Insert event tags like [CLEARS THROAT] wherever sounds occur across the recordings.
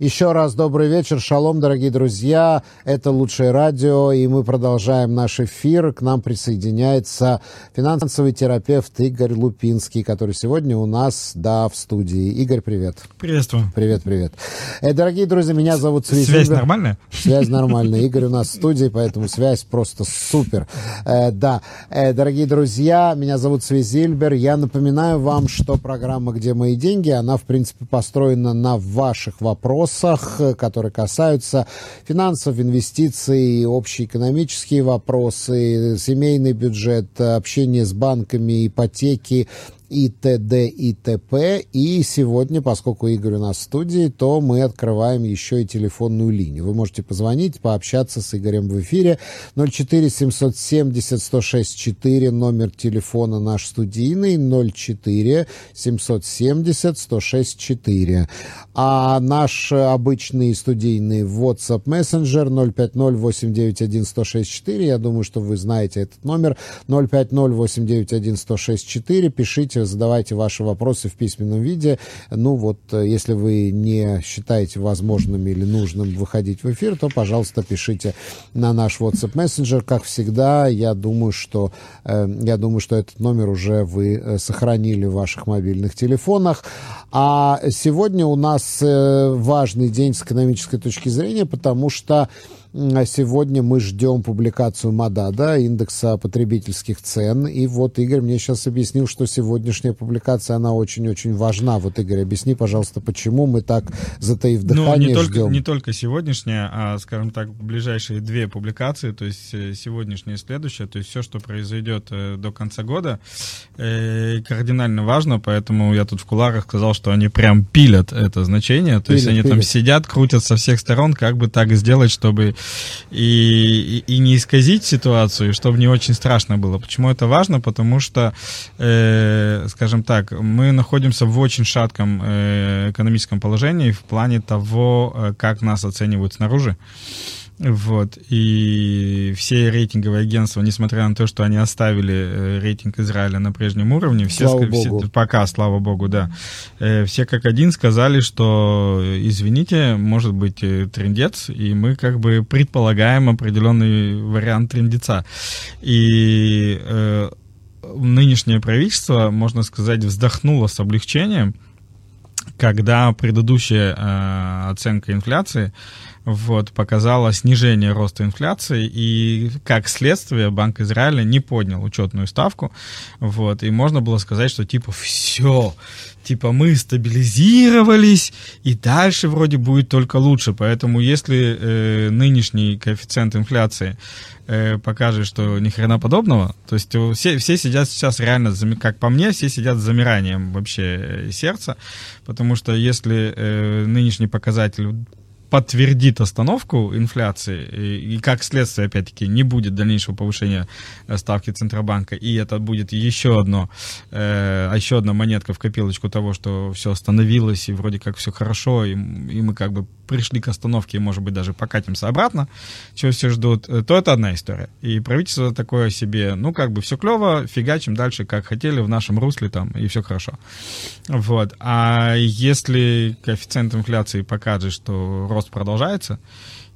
Еще раз добрый вечер, шалом, дорогие друзья. Это «Лучшее радио», и мы продолжаем наш эфир. К нам присоединяется финансовый терапевт Игорь Лупинский, который сегодня у нас, да, в студии. Игорь, привет. Приветствую. Привет, привет. Э, дорогие друзья, меня зовут Связь. Связь нормальная? Связь [LAUGHS] нормальная. Игорь у нас в студии, поэтому связь просто супер. Э, да, э, дорогие друзья, меня зовут Связильбер. Я напоминаю вам, что программа «Где мои деньги», она, в принципе, построена на ваших вопросах вопросах, которые касаются финансов, инвестиций, общеэкономические вопросы, семейный бюджет, общение с банками, ипотеки, и т.д. и т.п. И сегодня, поскольку Игорь у нас в студии, то мы открываем еще и телефонную линию. Вы можете позвонить, пообщаться с Игорем в эфире. 04 770 106 4, номер телефона наш студийный, 04 770 106 4. А наш обычный студийный WhatsApp Messenger 050 891 106 4. Я думаю, что вы знаете этот номер. 050 891 106 4. Пишите пишите, задавайте ваши вопросы в письменном виде. Ну вот, э, если вы не считаете возможным или нужным выходить в эфир, то, пожалуйста, пишите на наш WhatsApp Messenger. Как всегда, я думаю, что, э, я думаю, что этот номер уже вы э, сохранили в ваших мобильных телефонах. А сегодня у нас важный день с экономической точки зрения, потому что сегодня мы ждем публикацию МАДАДа, индекса потребительских цен. И вот Игорь мне сейчас объяснил, что сегодняшняя публикация, она очень-очень важна. Вот, Игорь, объясни, пожалуйста, почему мы так, затаив дыхание, ну, не только, ждем. Не только сегодняшняя, а, скажем так, ближайшие две публикации, то есть э, сегодняшняя и следующая, то есть все, что произойдет э, до конца года, э, кардинально важно, поэтому я тут в куларах сказал, что они прям пилят это значение, то пилят, есть они пилят. там сидят, крутят со всех сторон, как бы так сделать, чтобы и, и, и не исказить ситуацию, чтобы не очень страшно было. Почему это важно? Потому что, э, скажем так, мы находимся в очень шатком э, экономическом положении в плане того, э, как нас оценивают снаружи. Вот. И все рейтинговые агентства, несмотря на то, что они оставили э, рейтинг Израиля на прежнем уровне, все, слава все богу. пока, слава богу, да, э, все как один сказали, что, извините, может быть э, трендец, и мы как бы предполагаем определенный вариант трендеца. И э, нынешнее правительство, можно сказать, вздохнуло с облегчением, когда предыдущая э, оценка инфляции вот, показала снижение роста инфляции, и как следствие Банк Израиля не поднял учетную ставку, вот, и можно было сказать, что типа все, типа мы стабилизировались, и дальше вроде будет только лучше, поэтому если э, нынешний коэффициент инфляции э, покажет, что ни хрена подобного, то есть все, все сидят сейчас реально, как по мне, все сидят с замиранием вообще э, сердца, потому что если э, нынешний показатель подтвердит остановку инфляции, и, и как следствие, опять-таки, не будет дальнейшего повышения э, ставки Центробанка, и это будет еще одно, э, еще одна монетка в копилочку того, что все остановилось, и вроде как все хорошо, и, и мы как бы пришли к остановке, и, может быть, даже покатимся обратно, чего все ждут, э, то это одна история. И правительство такое себе, ну, как бы все клево, фигачим дальше, как хотели, в нашем русле там, и все хорошо. Вот. А если коэффициент инфляции покажет, что рост продолжается,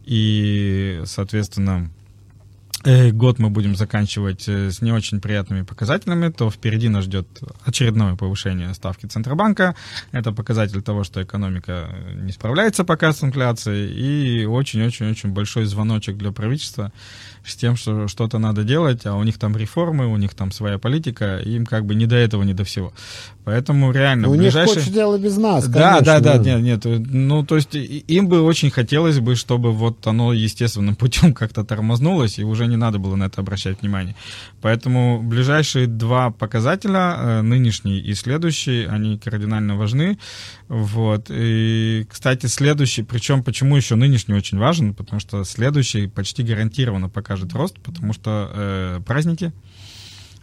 и, соответственно, э, год мы будем заканчивать э, с не очень приятными показателями, то впереди нас ждет очередное повышение ставки Центробанка. Это показатель того, что экономика не справляется пока с инфляцией, и очень-очень-очень большой звоночек для правительства с тем, что что-то надо делать, а у них там реформы, у них там своя политика, им как бы не до этого, не до всего. Поэтому реально... У ближайшие... них дело без нас, Да, конечно. да, да, нет, нет. Ну, то есть им бы очень хотелось бы, чтобы вот оно естественным [LAUGHS] путем как-то тормознулось, и уже не надо было на это обращать внимание. Поэтому ближайшие два показателя, э, нынешний и следующий, они кардинально важны. Вот. И, кстати, следующий, причем почему еще нынешний очень важен, потому что следующий почти гарантированно покажет рост, потому что э, праздники,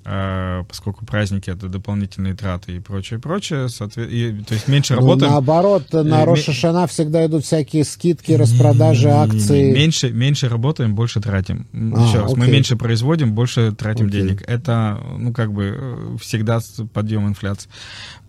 поскольку праздники это дополнительные траты и прочее, прочее, соответ... и, то есть меньше Ну, работаем. наоборот, на Э, Рошашана всегда идут всякие скидки, распродажи, акции. Меньше, меньше работаем, больше тратим. А, Еще раз, мы меньше производим, больше тратим Окей. денег. Это, ну, как бы, э, всегда подъем инфляции.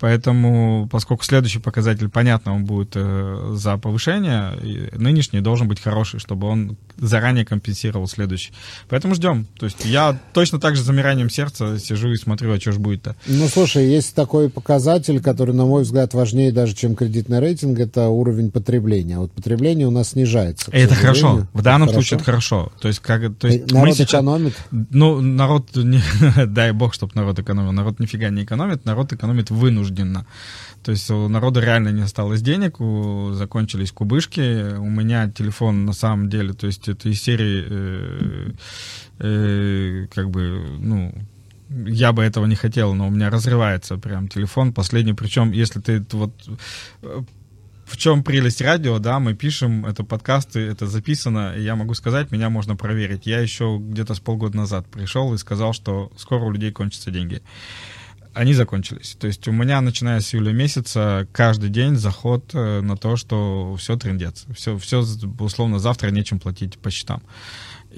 Поэтому, поскольку следующий показатель, понятно, он будет э, за повышение, нынешний должен быть хороший, чтобы он заранее компенсировал следующий. Поэтому ждем. То есть я точно так же с замиранием сердца сижу и смотрю, а что ж будет-то. Ну, слушай, есть такой показатель, который, на мой взгляд, важнее даже, чем кредитный рейтинг, это уровень потребления. А вот потребление у нас снижается. это хорошо. В данном Хорошо. случае это хорошо. То есть, как, то есть народ мы сейчас... экономит. Ну, народ, не, [LAUGHS] дай бог, чтобы народ экономил. Народ нифига не экономит, народ экономит вынужденно. То есть у народа реально не осталось денег, у- закончились кубышки. У меня телефон на самом деле, то есть это из серии, э, э, как бы, ну, я бы этого не хотел, но у меня разрывается прям телефон последний. Причем, если ты вот э, в чем прелесть радио, да, мы пишем, это подкасты, это записано, и я могу сказать, меня можно проверить. Я еще где-то с полгода назад пришел и сказал, что скоро у людей кончатся деньги. Они закончились. То есть у меня, начиная с июля месяца, каждый день заход э, на то, что все трендец. Все, все, условно, завтра нечем платить по счетам.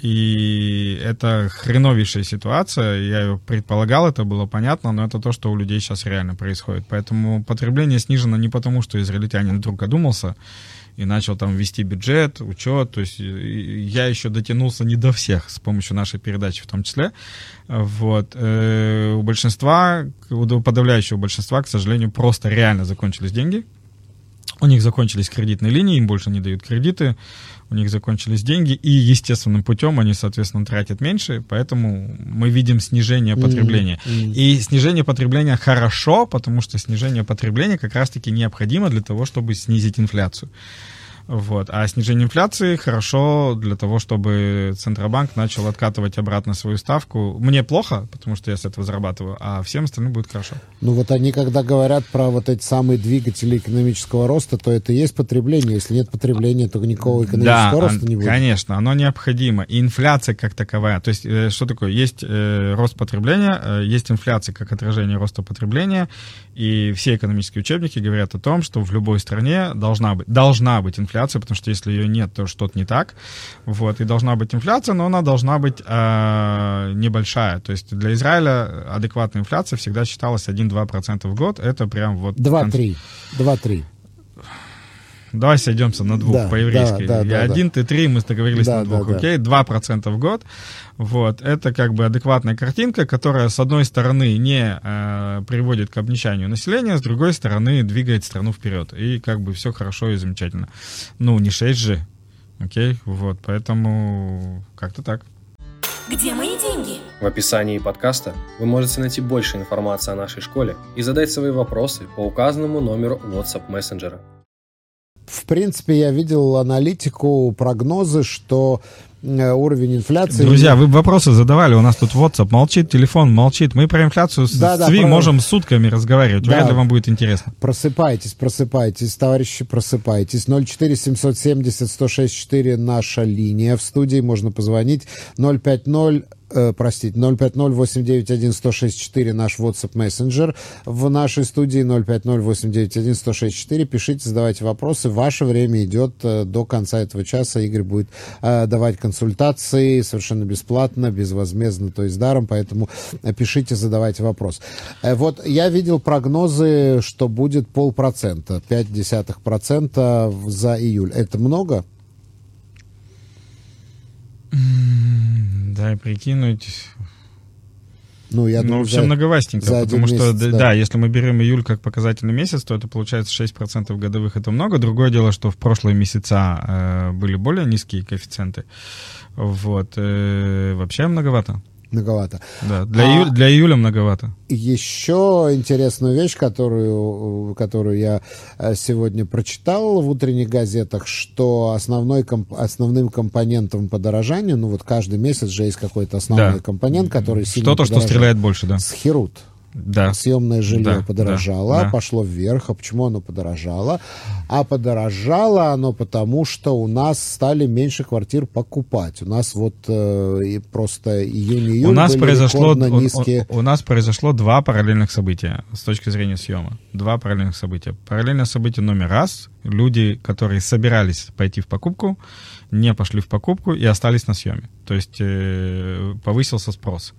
И это хреновейшая ситуация. Я ее предполагал, это было понятно, но это то, что у людей сейчас реально происходит. Поэтому потребление снижено не потому, что израильтянин вдруг одумался и начал там вести бюджет, учет. То есть я еще дотянулся не до всех с помощью нашей передачи в том числе. Вот. Э, У большинства, у подавляющего большинства, к сожалению, просто реально закончились деньги. У них закончились кредитные линии, им больше не дают кредиты, у них закончились деньги, и естественным путем они, соответственно, тратят меньше, поэтому мы видим снижение потребления. И снижение потребления хорошо, потому что снижение потребления как раз-таки необходимо для того, чтобы снизить инфляцию. Вот. А снижение инфляции хорошо для того, чтобы Центробанк начал откатывать обратно свою ставку. Мне плохо, потому что я с этого зарабатываю, а всем остальным будет хорошо. Ну вот они, когда говорят про вот эти самые двигатели экономического роста, то это и есть потребление. Если нет потребления, то никакого экономического да, роста не будет. конечно, оно необходимо. И инфляция как таковая. То есть, э, что такое? Есть э, рост потребления, э, есть инфляция как отражение роста потребления. И все экономические учебники говорят о том, что в любой стране должна быть, должна быть инфляция, потому что если ее нет, то что-то не так. Вот, и должна быть инфляция, но она должна быть э, небольшая. То есть для Израиля адекватная инфляция всегда считалась 1-2% в год. Это прям вот... кон- 2-3. 2-3. Давай сойдемся на двух Да, по-еврейски. да, да, Я да, один, ты три, мы договорились Да, на двух, да, окей? Два процента в год. Вот. Это как бы адекватная картинка, которая, с одной стороны, не э, приводит к обнищанию населения, с другой стороны, двигает страну вперед. И как бы все хорошо и замечательно. Ну, не 6 же, окей? Вот, поэтому как-то так. Где мои деньги? В описании подкаста вы можете найти больше информации о нашей школе и задать свои вопросы по указанному номеру WhatsApp мессенджера. В принципе, я видел аналитику, прогнозы, что э, уровень инфляции... Друзья, вы вопросы задавали, у нас тут WhatsApp молчит, телефон молчит. Мы про инфляцию с Да, да, ЦВИ про- можем сутками разговаривать. Да. Вряд ли вам будет интересно. Просыпайтесь, просыпайтесь, товарищи, просыпайтесь. 04 770 164 наша линия в студии. Можно позвонить 050 э, простите, 050-891-1064 наш WhatsApp мессенджер в нашей студии 050-891-1064. Пишите, задавайте вопросы. Ваше время идет э, до конца этого часа. Игорь будет э, давать консультации совершенно бесплатно, безвозмездно, то есть даром. Поэтому пишите, задавайте вопрос. Вот я видел прогнозы, что будет полпроцента, 0,5% за июль. Это много? Дай прикинуть. Ну, я ну, думаю, вообще за- многовастенько, за потому что, месяц, да, да. да, если мы берем июль как показательный месяц, то это получается 6% годовых, это много. Другое дело, что в прошлые месяца э, были более низкие коэффициенты. Вот, э, вообще многовато. Многовато. Да, для, А- июля, для июля многовато. Еще интересную вещь, которую, которую я э, сегодня прочитал в утренних газетах, что основной, комп- основным компонентом подорожания, ну вот каждый месяц же есть какой-то основной Да. компонент, который сильно Что-то, что стреляет больше, да. Схерут. Да. Съемное жилье Да, подорожало, да, да. пошло вверх. А почему оно подорожало? А подорожало оно потому, что у нас стали меньше квартир покупать. У нас вот э, и просто июнь-июль у нас произошло рекордно у- низкие. у, у нас произошло два параллельных события с точки зрения съема. Два параллельных события. Параллельное событие номер раз. Люди, которые собирались пойти в покупку, не пошли в покупку и остались на съеме. То есть э, повысился спрос.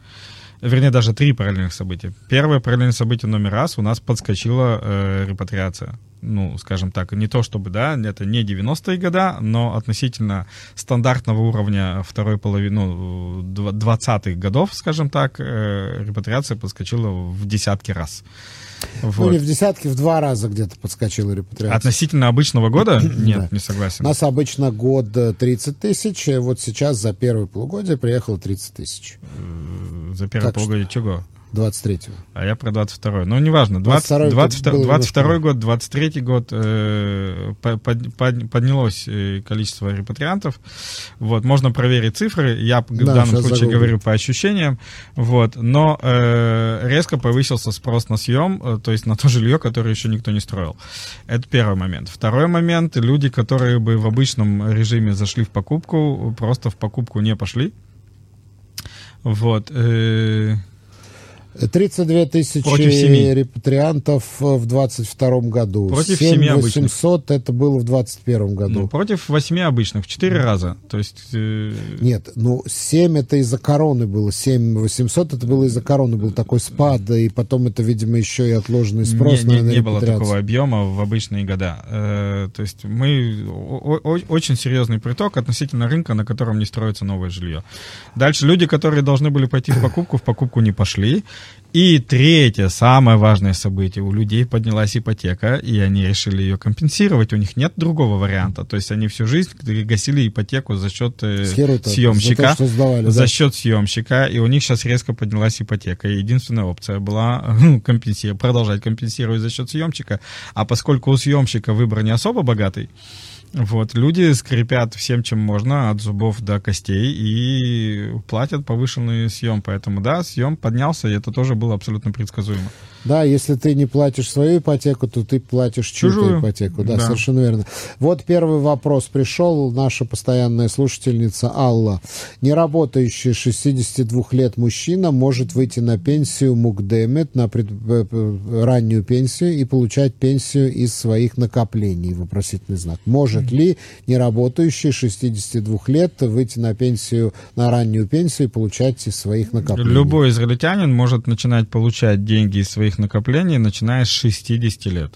Вернее, даже три параллельных события. Первое параллельное событие номер раз у нас подскочила э, репатриация. Ну, скажем так, не то чтобы, да, это не 90-е года, но относительно стандартного уровня второй половины, ну, дв- 20-х годов, скажем так, э, репатриация подскочила в десятки раз. Вот. не в десятки, в два раза где-то подскочила репатриация. Относительно обычного года? [CLEARS THROAT] Нет, Да. не У согласен. нас обычно год э, 30 тысяч, э, вот сейчас за первое полугодие приехало 30 тысяч. За первое Так что- полугодие чего? 23-го. А я про 22 Ну, неважно. 20, 22-й 22, был 22 немножко- год, 23 год э, по- под- под- поднялось э, количество репатриантов. Вот, можно проверить цифры. Я п- в Да, данном случае загуглю. говорю по ощущениям. Вот, но э, резко повысился спрос на съем, э, то есть на то жилье, которое еще никто не строил. Это первый момент. Второй момент. Люди, которые бы в обычном режиме зашли в покупку, просто в покупку не пошли. Вот. э, 32 тысячи репатриантов э, в 22 году. Против 7 семи обычных. 800 это было в 21 году. Ну, против восьми обычных, в четыре раза. То есть... э, Нет, ну 7 это из-за короны было, 7 800 это было из-за короны, был такой спад, и потом это, видимо, еще и отложенный спрос не, не- на, не было такого объема в обычные года. Э, то есть мы о- о- очень серьезный приток относительно рынка, на котором не строится новое жилье. Дальше люди, которые должны были пойти в покупку, в покупку не пошли. И третье, самое важное событие, у людей поднялась ипотека, и они решили ее компенсировать. У них нет другого варианта. То есть они всю жизнь гасили ипотеку за счет э, С Херу-то, съемщика. за то, сдавали, за да. счет съемщика, и у них сейчас резко поднялась ипотека. И единственная опция была [LAUGHS] ну, компенсировать, продолжать компенсировать за счет съемщика. А поскольку у съемщика выбор не особо богатый, вот, люди скрипят всем, чем можно, от зубов до костей, и платят повышенный съем. Поэтому, да, съем поднялся, и это тоже было абсолютно предсказуемо. Да, если ты не платишь свою ипотеку, то ты платишь чью-то Чужую. ипотеку. Да, Да. совершенно верно. Вот первый вопрос пришел. Наша постоянная слушательница Алла. Неработающий 62 лет мужчина может выйти на пенсию Мукдемет, на пред- э, э, раннюю пенсию и получать пенсию из своих накоплений. Вопросительный знак. Может ли неработающий 62 лет выйти на пенсию, на раннюю пенсию и получать из своих накоплений? Любой израильтянин может начинать получать деньги из своих накоплений, начиная с 60 лет.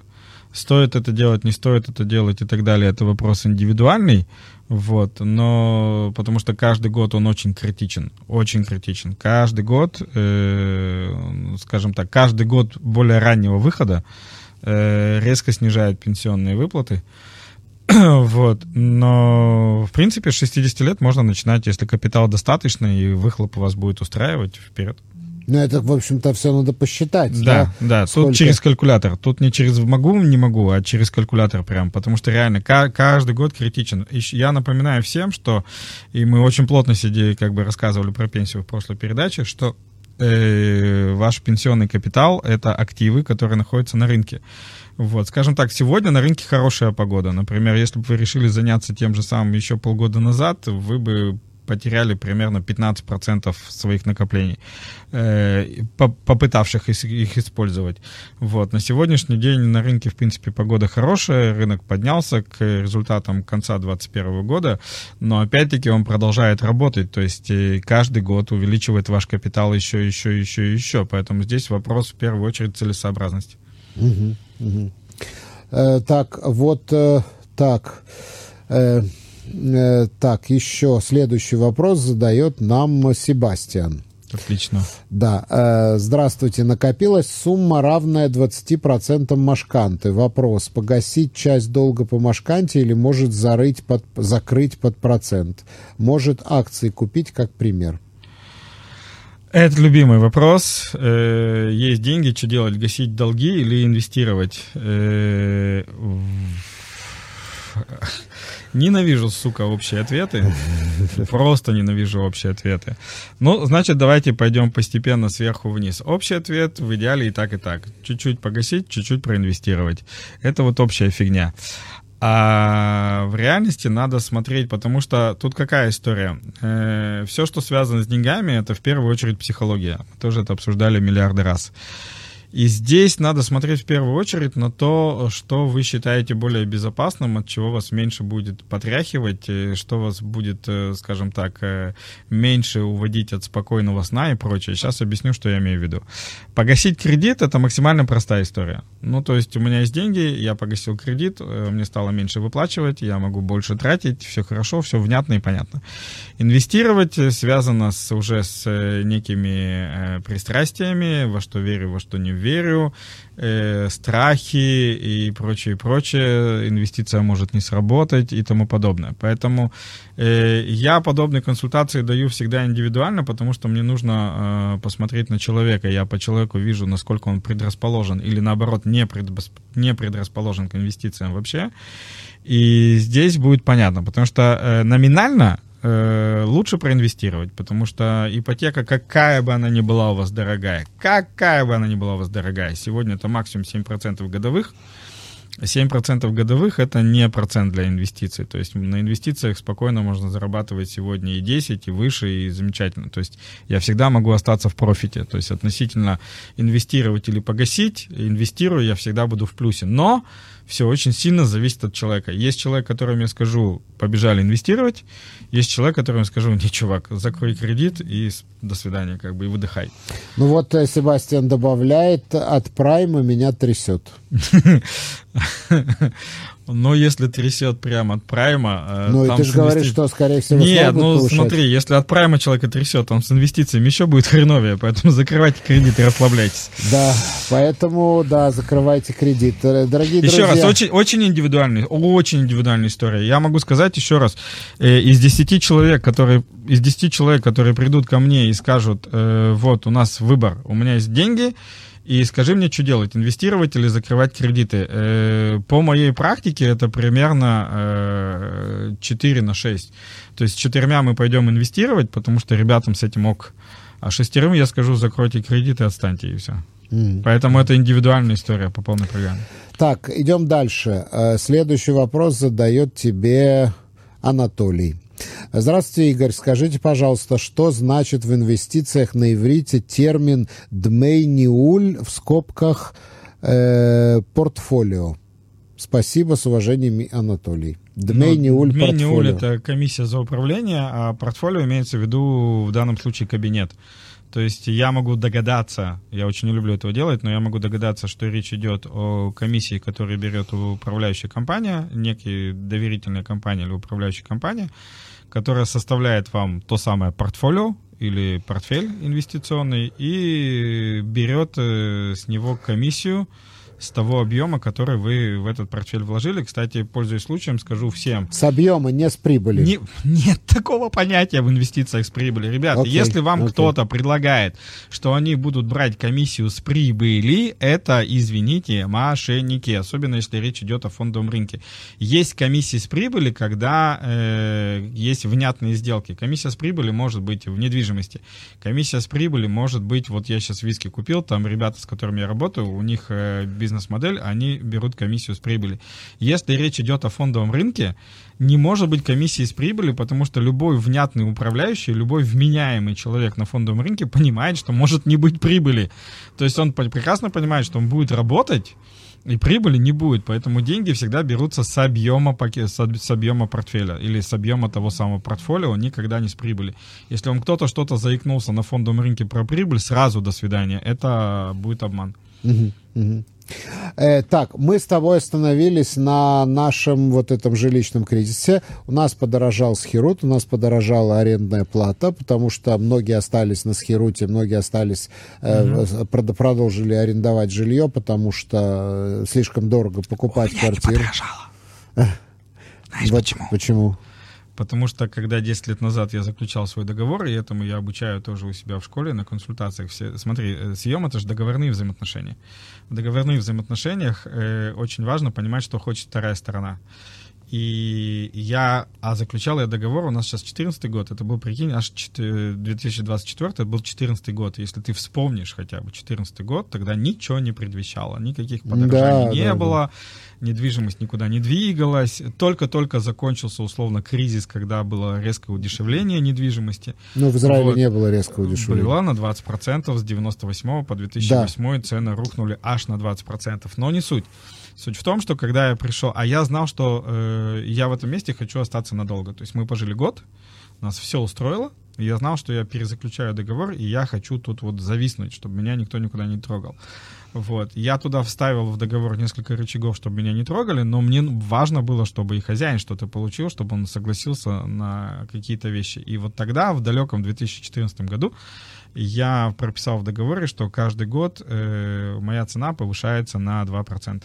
Стоит это делать, не стоит это делать и так далее, это вопрос индивидуальный, вот, но потому что каждый год он очень критичен, очень критичен. Каждый год, э, скажем так, каждый год более раннего выхода э, резко снижает пенсионные выплаты. [COUGHS] Вот. Но, в принципе, с 60 лет можно начинать, если капитал достаточный и выхлоп вас будет устраивать, вперед. Ну, это, в общем-то, все надо посчитать. Да, да, Сколько? тут через калькулятор. Тут не через могу, не могу, а через калькулятор прям. Потому что реально ка- каждый год критичен. И я напоминаю всем, что, и мы очень плотно сидели, как бы рассказывали про пенсию в прошлой передаче, что э, ваш пенсионный капитал — это активы, которые находятся на рынке. Вот, скажем так, сегодня на рынке хорошая погода. Например, если бы вы решили заняться тем же самым еще полгода назад, вы бы потеряли примерно 15% своих накоплений, э, по- попытавших их использовать. Вот. На сегодняшний день на рынке, в принципе, погода хорошая, рынок поднялся к результатам конца 2021 года, но опять-таки он продолжает работать, то есть э, каждый год увеличивает ваш капитал еще, еще, еще, еще. Поэтому здесь вопрос в первую очередь целесообразности. Мгм, мгм. Э, так, вот э, так. Э, так, еще следующий вопрос задает нам Себастьян. Отлично. Да, э, здравствуйте. Накопилась сумма, равная 20% машканты. Вопрос, погасить часть долга по машканте или может зарыть под, закрыть под процент? Может акции купить, как пример? Это любимый вопрос. Э, Есть деньги, что делать? Гасить долги или инвестировать? [LAUGHS] Ненавижу, сука, общие ответы. Просто ненавижу общие ответы. Ну, значит, давайте пойдем постепенно сверху вниз. Общий ответ в идеале и так, и так. Чуть-чуть погасить, чуть-чуть проинвестировать. Это вот общая фигня. А в реальности надо смотреть, потому что тут какая история? Э, все, что связано с деньгами, это в первую очередь психология. Мы тоже это обсуждали миллиарды раз. И здесь надо смотреть в первую очередь на то, что вы считаете более безопасным, от чего вас меньше будет потряхивать, что вас будет, э, скажем так, э, меньше уводить от спокойного сна и прочее. Сейчас объясню, что я имею в виду. Погасить кредит — это максимально простая история. Ну, то есть у меня есть деньги, я погасил кредит, э, мне стало меньше выплачивать, я могу больше тратить, все хорошо, все внятно и понятно. Инвестировать связано с, уже с некими пристрастиями, во что верю, во что не верю, э, страхи и прочее, прочее, инвестиция может не сработать и тому подобное. Поэтому э, я подобные консультации даю всегда индивидуально, потому что мне нужно э, посмотреть на человека. Я по человеку вижу, насколько он предрасположен или наоборот не, предрасп... не предрасположен к инвестициям вообще. И здесь будет понятно, потому что э, номинально Э, лучше проинвестировать, потому что ипотека, какая бы она ни была у вас дорогая, какая бы она ни была у вас дорогая, сегодня это максимум 7% годовых, 7% годовых это не процент для инвестиций. То есть на инвестициях спокойно можно зарабатывать сегодня и 10, и выше, и замечательно. То есть я всегда могу остаться в профите. То есть относительно инвестировать или погасить, инвестирую, я всегда буду в плюсе. Но все очень сильно зависит от человека. Есть человек, которому я скажу, побежали инвестировать, есть человек, которому я скажу, не, чувак, закрой кредит и до свидания, как бы, и выдыхай. Ну вот э, Себастьян добавляет, от прайма меня трясет. [LAUGHS] Но если трясет прямо от прайма... Э, ну, и ты же говоришь, что, скорее всего, Нет, ну, повышать. смотри, если от прайма человека трясет, там с инвестициями еще будет хреновее, поэтому [LAUGHS] закрывайте кредит и расслабляйтесь. Да, поэтому, да, закрывайте кредит. Э, дорогие еще друзья... Еще раз, очень, очень индивидуальный, очень индивидуальная история. Я могу сказать еще раз, э, из 10 человек, которые из 10 человек, которые придут ко мне и скажут, э, вот, у нас выбор, у меня есть деньги, и скажи мне, что делать, инвестировать или закрывать кредиты? Э, по моей практике это примерно 4 э, на 6. То есть с четырьмя мы пойдем инвестировать, потому что ребятам с этим ок. А шестерым я скажу, закройте кредиты, отстаньте и все. Mm. Поэтому это индивидуальная история по полной программе. Так, идем дальше. Э, следующий вопрос задает тебе Анатолий. Здравствуйте, Игорь. Скажите, пожалуйста, что значит в инвестициях на иврите термин «дмейниуль» в скобках э, «портфолио»? Спасибо, с уважением, Анатолий. Дмейниуль ну, портфолио. это комиссия за управление, а портфолио имеется в виду в данном случае кабинет. То есть я могу догадаться, я очень не люблю этого делать, но я могу догадаться, что речь идет о комиссии, которую берет управляющая компания, некая доверительная компания или управляющая компания, которая составляет вам то самое портфолио или портфель инвестиционный и берет э, с него комиссию, с того объема, который вы в этот портфель вложили. Кстати, пользуясь случаем, скажу всем. С объема, не с прибыли. Не, [LAUGHS] нет такого понятия в инвестициях с прибыли. Ребята, okay, если вам okay. кто-то предлагает, что они будут брать комиссию с прибыли, это, извините, мошенники, особенно если речь идет о фондовом рынке. Есть комиссии с прибыли, когда э, есть внятные сделки. Комиссия с прибыли может быть в недвижимости. Комиссия с прибыли может быть, вот я сейчас виски купил, там ребята, с которыми я работаю, у них э, бизнес-модель, они берут комиссию с прибыли. Если речь идет о фондовом рынке, не может быть комиссии с прибыли, потому что любой внятный управляющий, любой вменяемый человек на фондовом рынке понимает, что может не быть прибыли. То есть он прекрасно понимает, что он будет работать, и прибыли не будет, поэтому деньги всегда берутся с объема, с объема портфеля или с объема того самого портфолио, никогда не с прибыли. Если вам кто-то что-то заикнулся на фондовом рынке про прибыль, сразу до свидания, это будет обман. Угу, угу. Э, так, мы с тобой остановились на нашем вот этом жилищном кризисе. У нас подорожал схерут, у нас подорожала арендная плата, потому что многие остались на схеруте, многие остались, э, угу. продолжили арендовать жилье, потому что слишком дорого покупать у меня квартиру. Не подорожало. Знаешь вот почему? Почему? Потому что, когда 10 лет назад я заключал свой договор, и этому я обучаю тоже у себя в школе на консультациях, все, смотри, э, съем — это же договорные взаимоотношения. В договорных взаимоотношениях э, очень важно понимать, что хочет вторая сторона. И я, а заключал я договор, у нас сейчас 14 год, это был, прикинь, аж 2024, это был 14 год. Если ты вспомнишь хотя бы 14 год, тогда ничего не предвещало, никаких подорожаний Да, не да, было, недвижимость никуда не двигалась, только-только закончился условно кризис, когда было резкое удешевление недвижимости. Ну, в Израиле Вот. не было резкого удешевления. Было на 20%, с 98 по 2008 цены рухнули аж на 20%. Но не суть. Суть в том, что когда я пришел, а я знал, что э, я в этом месте хочу остаться надолго. То есть мы пожили год, нас все устроило, я знал, что я перезаключаю договор, и я хочу тут вот зависнуть, чтобы меня никто никуда не трогал. Вот. Я туда вставил в договор несколько рычагов, чтобы меня не трогали, но мне важно было, чтобы и хозяин что-то получил, чтобы он согласился на какие-то вещи. И вот тогда, в далеком 2014 году, я прописал в договоре, что каждый год э, моя цена повышается на 2%.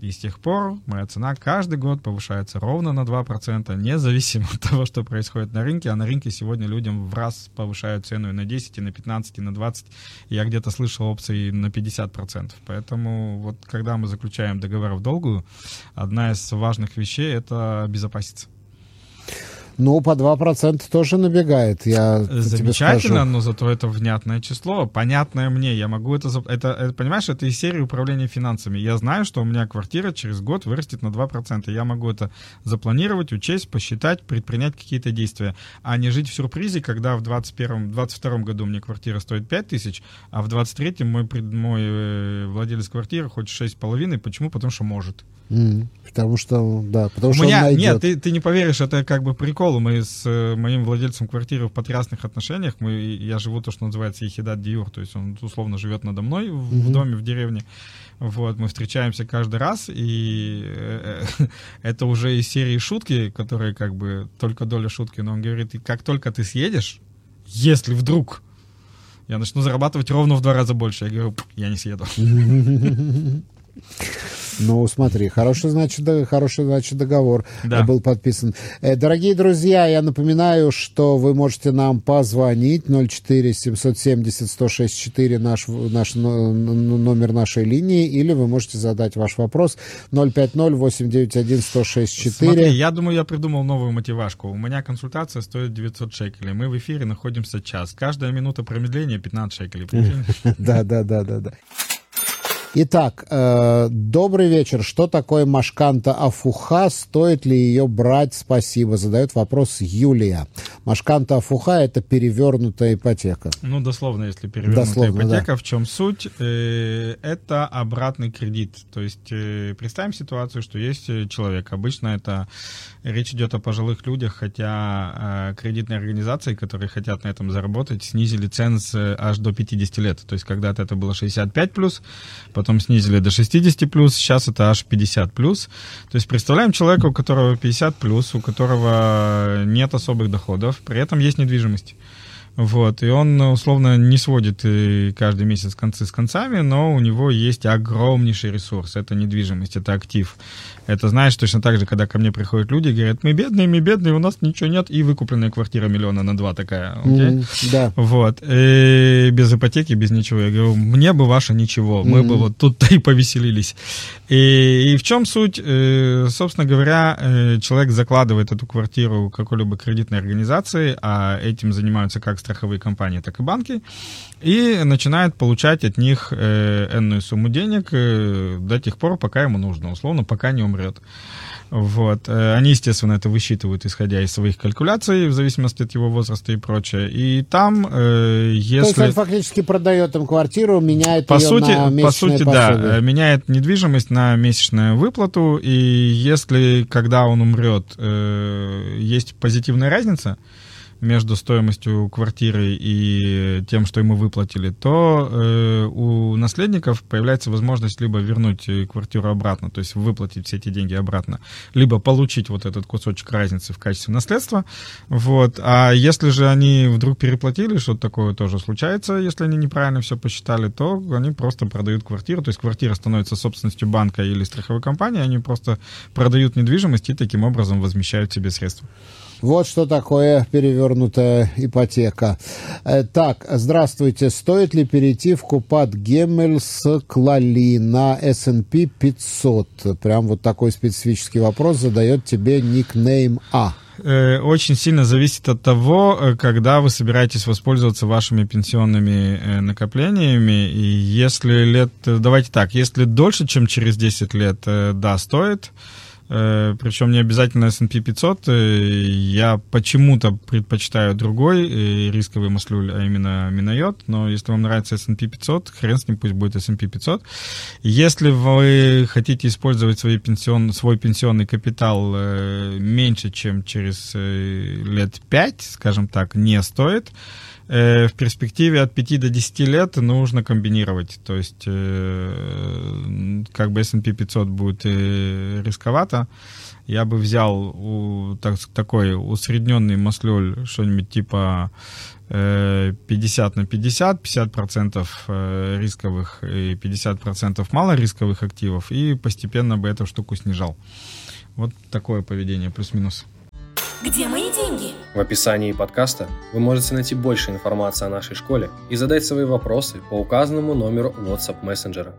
И с тех пор моя цена каждый год повышается ровно на 2%, независимо от того, что происходит на рынке. А на рынке сегодня людям в раз повышают цену и на 10, и на 15, и на 20. Я где-то слышал опции на 50%. Поэтому вот когда мы заключаем договор в долгую, одна из важных вещей — это безопаситься. Ну, по 2% тоже набегает, я Замечательно, но зато это внятное число, понятное мне. Я могу это, это, это, понимаешь, это из серии управления финансами. Я знаю, что у меня квартира через год вырастет на 2%. Я могу это запланировать, учесть, посчитать, предпринять какие-то действия, а не жить в сюрпризе, когда в 21 22 году мне квартира стоит 5 тысяч, а в 23 мой, мой э, владелец квартиры хочет 6,5. Почему? Потому что может. М, Потому что, да, потому У что меня, он найдет. нет, ты, ты не поверишь, это как бы прикол. Мы с э, моим владельцем квартиры в потрясных отношениях. Мы, я живу то, что называется ехидат диюр, то есть он условно живет надо мной в, в доме, в деревне. Вот, мы встречаемся каждый раз, и э, э, [LAUGHS] это уже из серии шутки, которые как бы только доля шутки, но он говорит, «И как только ты съедешь, если вдруг я начну зарабатывать ровно в два раза больше, я говорю, «Пф, я не съеду. [LAUGHS] [LAUGHS] Ну, смотри, хороший, значит, хороший, значит, договор Да. был подписан. Э, Дорогие друзья, я напоминаю, что вы можете нам позвонить 04 770 164 наш, наш номер нашей линии, или вы можете задать ваш вопрос 050 891 164. Смотри, я думаю, я придумал новую мотивашку. У меня консультация стоит 900 шекелей. Мы в эфире находимся час. Каждая минута промедления 15 шекелей. [LAUGHS] Да, да, да, да, да. Итак, э, добрый вечер. Что такое Машканта Афуха? Стоит ли ее брать? Спасибо. Задает вопрос Юлия. Машканта Афуха – это перевернутая ипотека. Ну, дословно, если перевернутая Дословно, ипотека, в чем суть? Э, Это обратный кредит. То есть э, представим ситуацию, что есть э, человек. Обычно это речь идет о пожилых людях, хотя э, кредитные организации, которые хотят на этом заработать, снизили цены с, э, аж до 50 лет. То есть когда-то это было 65 плюс, потом снизили до 60 плюс, сейчас это аж 50 плюс. То есть представляем человека, у которого 50 плюс, у которого нет особых доходов, при этом есть недвижимость. Вот, и он условно не сводит э, каждый месяц концы с концами, но у него есть огромнейший ресурс. Это недвижимость, это актив. Это знаешь, точно так же, когда ко мне приходят люди и говорят, мы бедные, мы бедные, у нас ничего нет, и выкупленная квартира миллиона на два такая. окей? М, Да. Вот. И без ипотеки, без ничего. Я говорю, мне бы ваше ничего. Мы бы вот тут-то и повеселились. И, и в чем суть? Э, Собственно говоря, э, человек закладывает эту квартиру какой-либо кредитной организации, а этим занимаются как страховые компании, так и банки, и начинает получать от них э, энную сумму денег э, до тех пор, пока ему нужно, условно, пока не умрет. Вот. Э, Они, естественно, это высчитывают, исходя из своих калькуляций, в зависимости от его возраста и прочее. И там, э, То есть если... он фактически продает им квартиру, меняет По ее сути, на по сути, да, пособие. э, меняет недвижимость на месячную выплату, и если, когда он умрет, э, есть позитивная разница между стоимостью квартиры и тем, что ему выплатили, то э, у наследников появляется возможность либо вернуть э, квартиру обратно, то есть выплатить все эти деньги обратно, либо получить вот этот кусочек разницы в качестве наследства. Вот. А если же они вдруг переплатили, что-то такое тоже случается, если они неправильно все посчитали, то они просто продают квартиру, то есть квартира становится собственностью банка или страховой компании, они просто продают недвижимость и таким образом возмещают себе средства. Вот что такое перевернутая ипотека. Э, так, здравствуйте. Стоит ли перейти в Купат Гемель с Клали на S&P 500? Прям вот такой специфический вопрос задает тебе никнейм А. Э, очень сильно зависит от того, э, когда вы собираетесь воспользоваться вашими пенсионными накоплениями. И если лет, давайте так, если дольше, чем через 10 лет, да, стоит. Э, причем не обязательно S&P 500. Э, я почему-то предпочитаю другой э, рисковый маслюль, а именно Минайот. Но если вам нравится S&P 500, хрен с ним, пусть будет S&P 500. Если вы хотите использовать свой, пенсион, свой пенсионный капитал меньше, чем через лет 5, скажем так, не стоит. Э, в перспективе от 5 до 10 лет нужно комбинировать. То есть, э, как бы S&P 500 будет э, рисковато, я бы взял у, так, такой усредненный маслюль, что-нибудь типа 50 на 50, 50% рисковых и 50% малорисковых активов, и постепенно бы эту штуку снижал. Вот такое поведение, плюс-минус. Где мои деньги? В описании подкаста вы можете найти больше информации о нашей школе и задать свои вопросы по указанному номеру WhatsApp мессенджера.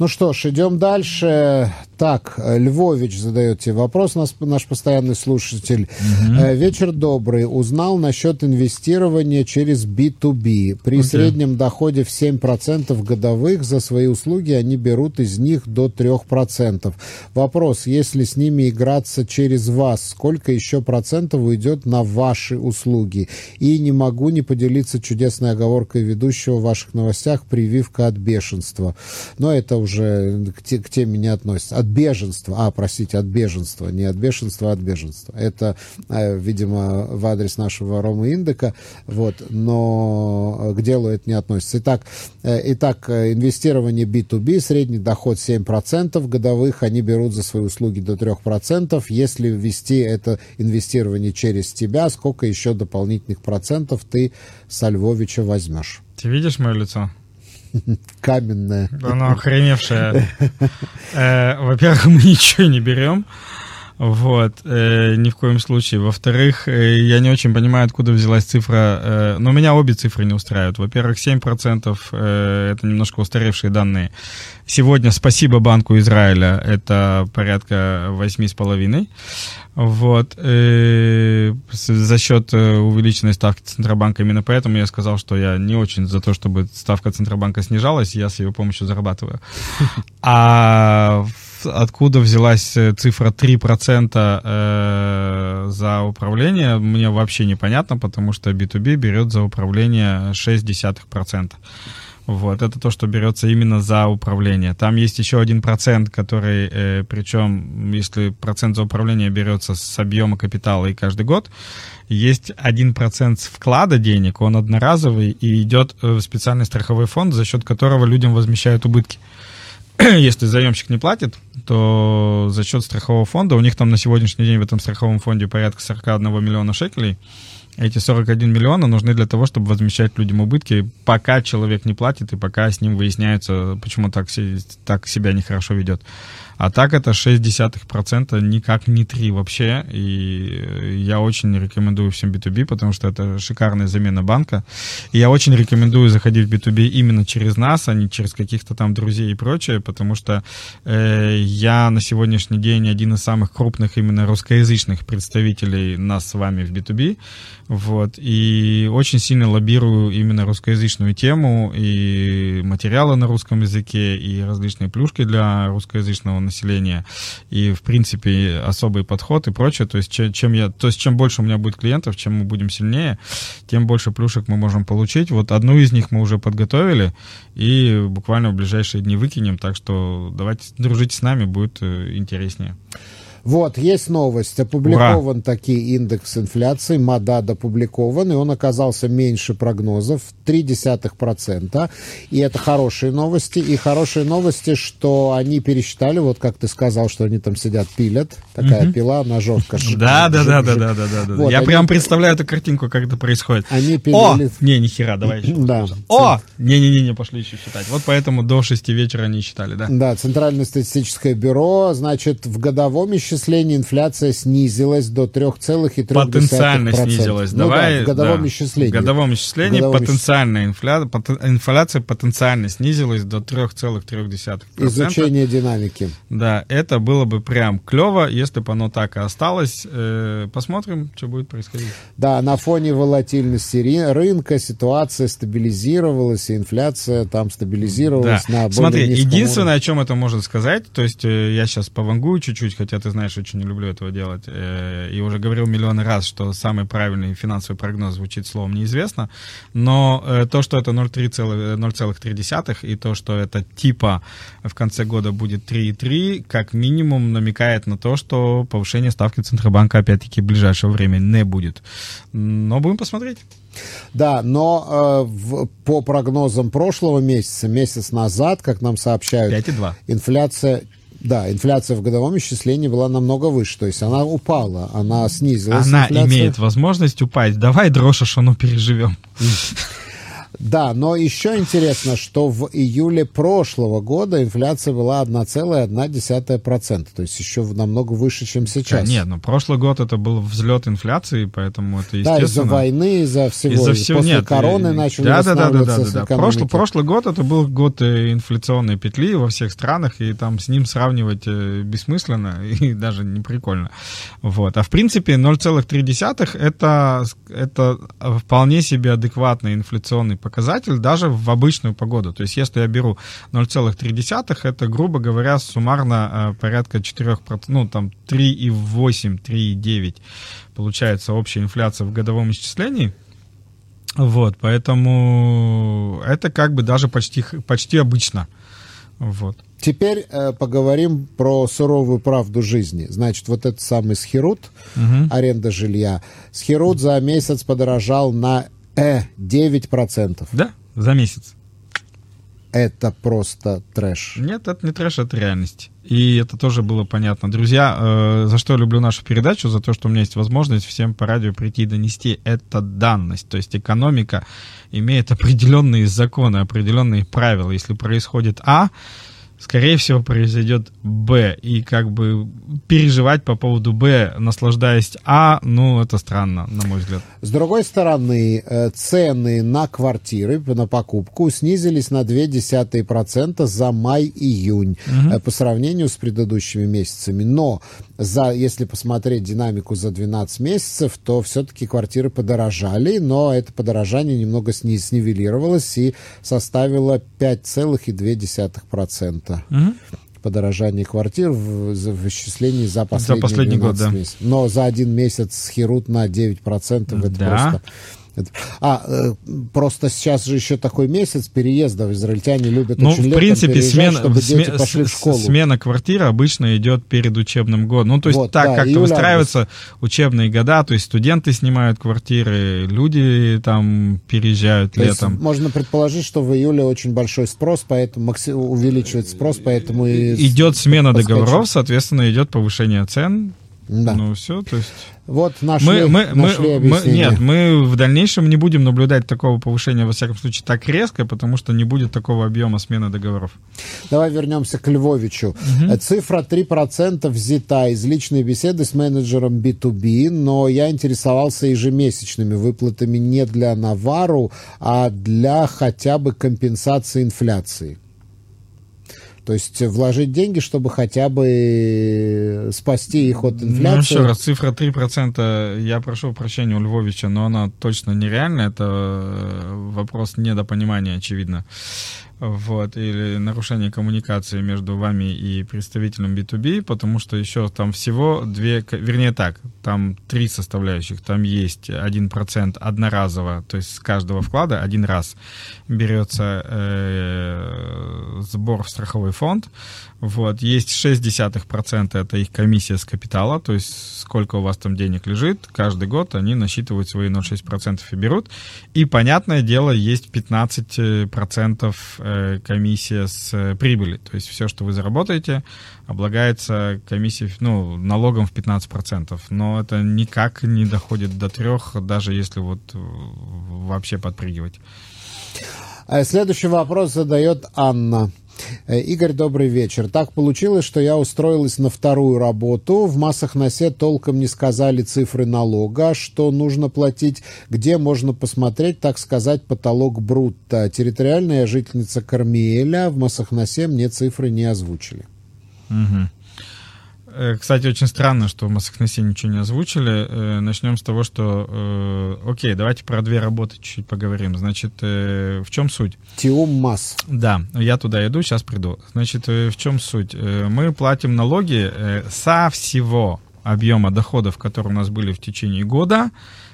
Ну что ж, идем дальше. Так, Львович задает тебе вопрос, наш, наш постоянный слушатель. Угу. Вечер добрый. Узнал насчет инвестирования через B2B. При okay. среднем доходе в 7% годовых за свои услуги они берут из них до 3%. Вопрос, если с ними играться через вас, сколько еще процентов уйдет на ваши услуги? И не могу не поделиться чудесной оговоркой ведущего в ваших новостях прививка от бешенства. Но это уже к, те, к теме не относится. От беженства, а, простите, от беженства, не от бешенства, а от беженства. Это, э, видимо, в адрес нашего Рома Индека, вот, но к делу это не относится. Итак, э, итак инвестирование B2B, средний доход 7% годовых, они берут за свои услуги до 3%. Если ввести это инвестирование через тебя, сколько еще дополнительных процентов ты со Львовича возьмешь? Ты видишь мое лицо? Каменная. Оно охреневшее. Э, во-первых, мы ничего не берем. Вот, э, ни в коем случае. Во-вторых, э, я не очень понимаю, откуда взялась цифра. Э, но меня обе цифры не устраивают. Во-первых, 7% э, это немножко устаревшие данные. Сегодня спасибо Банку Израиля, это порядка 8,5%. Вот. Э, за счет э, увеличенной ставки Центробанка именно поэтому я сказал, что я не очень за то, чтобы ставка Центробанка снижалась, я с ее помощью зарабатываю. [LAUGHS] А откуда взялась э, цифра 3% э, за управление, мне вообще непонятно, потому что B2B берет за управление 0,6%. Вот, это то, что берется именно за управление. Там есть еще один процент, который, э, причем, если процент за управление берется с объема капитала и каждый год, есть один процент вклада денег, он одноразовый и идет в специальный страховой фонд, за счет которого людям возмещают убытки. [CLEARS THROAT] если заемщик не платит, то за счет страхового фонда, у них там на сегодняшний день в этом страховом фонде порядка 41 миллиона шекелей, эти 41 миллиона нужны для того, чтобы возмещать людям убытки, пока человек не платит и пока с ним выясняется, почему так, так себя нехорошо ведет. А так это 0,6%, никак не 3 вообще. И я очень рекомендую всем B2B, потому что это шикарная замена банка. И я очень рекомендую заходить в B2B именно через нас, а не через каких-то там друзей и прочее, потому что э, я на сегодняшний день один из самых крупных именно русскоязычных представителей нас с вами в B2B. Вот. И очень сильно лоббирую именно русскоязычную тему и материалы на русском языке, и различные плюшки для русскоязычного населения, и, в принципе, особый подход и прочее. То есть, чем, я, то есть, чем больше у меня будет клиентов, чем мы будем сильнее, тем больше плюшек мы можем получить. Вот одну из них мы уже подготовили, и буквально в ближайшие дни выкинем, так что давайте дружите с нами, будет э, интереснее. Вот, есть новость. Опубликован Ура. таки индекс инфляции, МАДАД опубликован, и он оказался меньше прогнозов, 0,3%. И это хорошие новости. И хорошие новости, что они пересчитали, вот как ты сказал, что они там сидят, пилят. Такая угу. пила, ножовка. Да, да, да, да, да, да, да. Я прям представляю эту картинку, как это происходит. Они пилили... О! Не, ни хера, давай еще. Да. О! Не-не-не, не пошли еще считать. Вот поэтому до 6 вечера они считали, да? Да, Центральное статистическое бюро, значит, в годовом исчислении исчислении инфляция снизилась до 3,3%. Потенциально снизилась. Ну, Давай, да, в годовом да. исчислении. В годовом исчислении В годовом потенциальная инфля... потен- инфляция потенциально снизилась до 3,3%. Изучение динамики. Да, это было бы прям клево, если бы оно так и осталось. Э, Посмотрим, что будет происходить. Да, на фоне волатильности рынка ситуация стабилизировалась, и инфляция там стабилизировалась на более Смотри, единственное, о чем это может сказать, то есть э, я сейчас повангую чуть-чуть, хотя ты знаешь, очень не люблю этого делать, э, и уже говорил миллионы раз, что самый правильный финансовый прогноз звучит словом неизвестно, но э, то, что это 0,3 целых- 0,3 и то, что это типа в конце года будет 3,3, как минимум намекает на то, что повышение ставки Центробанка опять-таки в ближайшее время не будет. Но будем посмотреть. Да, но э, в- по прогнозам прошлого месяца, месяц назад, как нам сообщают, 5,2. инфляция, да, инфляция в годовом исчислении была намного выше, то есть она упала, она снизилась. Она инфляция. имеет возможность упасть. Давай, дрожь, оно переживем. [LAUGHS] Да, но еще интересно, что в июле прошлого года инфляция была 1,1%, то есть еще намного выше, чем сейчас. Нет, ну прошлый год это был взлет инфляции, поэтому это да, естественно. из-за войны, из-за всего, Из-за всего после нет. короны и- начали да, да, да, да, да, да, да. Прошлый, прошлый год это был год э, инфляционной петли во всех странах, и там с ним сравнивать э, бессмысленно [LAUGHS] и даже не прикольно. Вот. А в принципе 0,3 это, это вполне себе адекватный инфляционный показатель даже в обычную погоду. То есть если я беру 0,3, это, грубо говоря, суммарно э, порядка 4%, ну там 3,8, 3,9 получается общая инфляция в годовом исчислении. Вот, поэтому это как бы даже почти, почти обычно. Вот. Теперь э, поговорим про суровую правду жизни. Значит, вот этот самый Схерут, аренда жилья. Схерут за месяц подорожал на э, 9%. Да, за месяц. Это просто трэш. Нет, это не трэш, это реальность. И это тоже было понятно. Друзья, э, за что я люблю нашу передачу, за то, что у меня есть возможность всем по радио прийти и донести, это данность. То есть экономика имеет определенные законы, определенные правила. Если происходит А, скорее всего, произойдет Б. И как бы переживать по поводу Б, наслаждаясь А, ну, это странно, на мой взгляд. С другой стороны, э, цены на квартиры, на покупку снизились на 0,2% за май-июнь э, по сравнению с предыдущими месяцами. Но за, если посмотреть динамику за 12 месяцев, то все-таки квартиры подорожали, но это подорожание немного сни- снивелировалось и составило 5,2%. Подорожание квартир в, за- в исчислении за последние последний год, 12 да. месяцев. Но за один месяц херут на 9%. Это Да. просто... А, э, просто сейчас же еще такой месяц переездов. Израильтяне любят Ну, очень в принципе, смена, чтобы дети сме- пошли в школу. смена квартиры обычно идет перед учебным годом. Ну, то есть Вот, так да, как-то выстраиваются учебные года, то есть студенты снимают квартиры, люди там переезжают То есть летом. можно предположить, что в июле очень большой спрос, поэтому увеличивается спрос, поэтому и... Идет смена договоров, соответственно, идет повышение цен. Да. Ну, все, то есть... Вот нашли, Мы, мы, мы, нашли мы- объяснение. нет, мы в дальнейшем не будем наблюдать такого повышения, во всяком случае, так резко, потому что не будет такого объема смены договоров. Давай вернемся к Львовичу. Э, Цифра 3% взята из личной беседы с менеджером B2B, но я интересовался ежемесячными выплатами не для Навару, а для хотя бы компенсации инфляции. То есть вложить деньги, чтобы хотя бы э, спасти их от Ну, инфляции. еще раз, цифра 3%, я прошу прощения у Львовича, но она точно нереальна, это э, вопрос недопонимания, очевидно. Вот, или нарушение коммуникации между вами и представителем B2B, потому что еще там всего две, вернее так, там три составляющих. Там есть 1% одноразово, то есть с каждого вклада один раз берется э, сбор в страховой фонд. Вот, есть 0,6% это их комиссия с капитала, то есть сколько у вас там денег лежит, каждый год они насчитывают свои 0,6% и берут. И, понятное дело, есть 15% э, комиссия с э, прибыли, то есть все, что вы заработаете, облагается комиссией, ну, налогом в 15%, но это никак не доходит до трех, даже если вот э, вообще подпрыгивать. Э, Следующий вопрос задает Анна. Э, Игорь, добрый вечер. Так получилось, что я устроилась на вторую работу. В массах на толком не сказали цифры налога, что нужно платить, где можно посмотреть, так сказать, потолок брутто. Территориальная жительница Кармиэля в массах на мне цифры не озвучили. Угу. Кстати, очень странно, что в Массахнасе ничего не озвучили. Э, Начнем с того, что... Э, окей, давайте про две работы чуть-чуть поговорим. Значит, в чем суть? Тиум масс. Да, я туда иду, сейчас приду. Значит, в чем суть? Мы платим налоги со всего объема доходов, которые у нас были в течение года,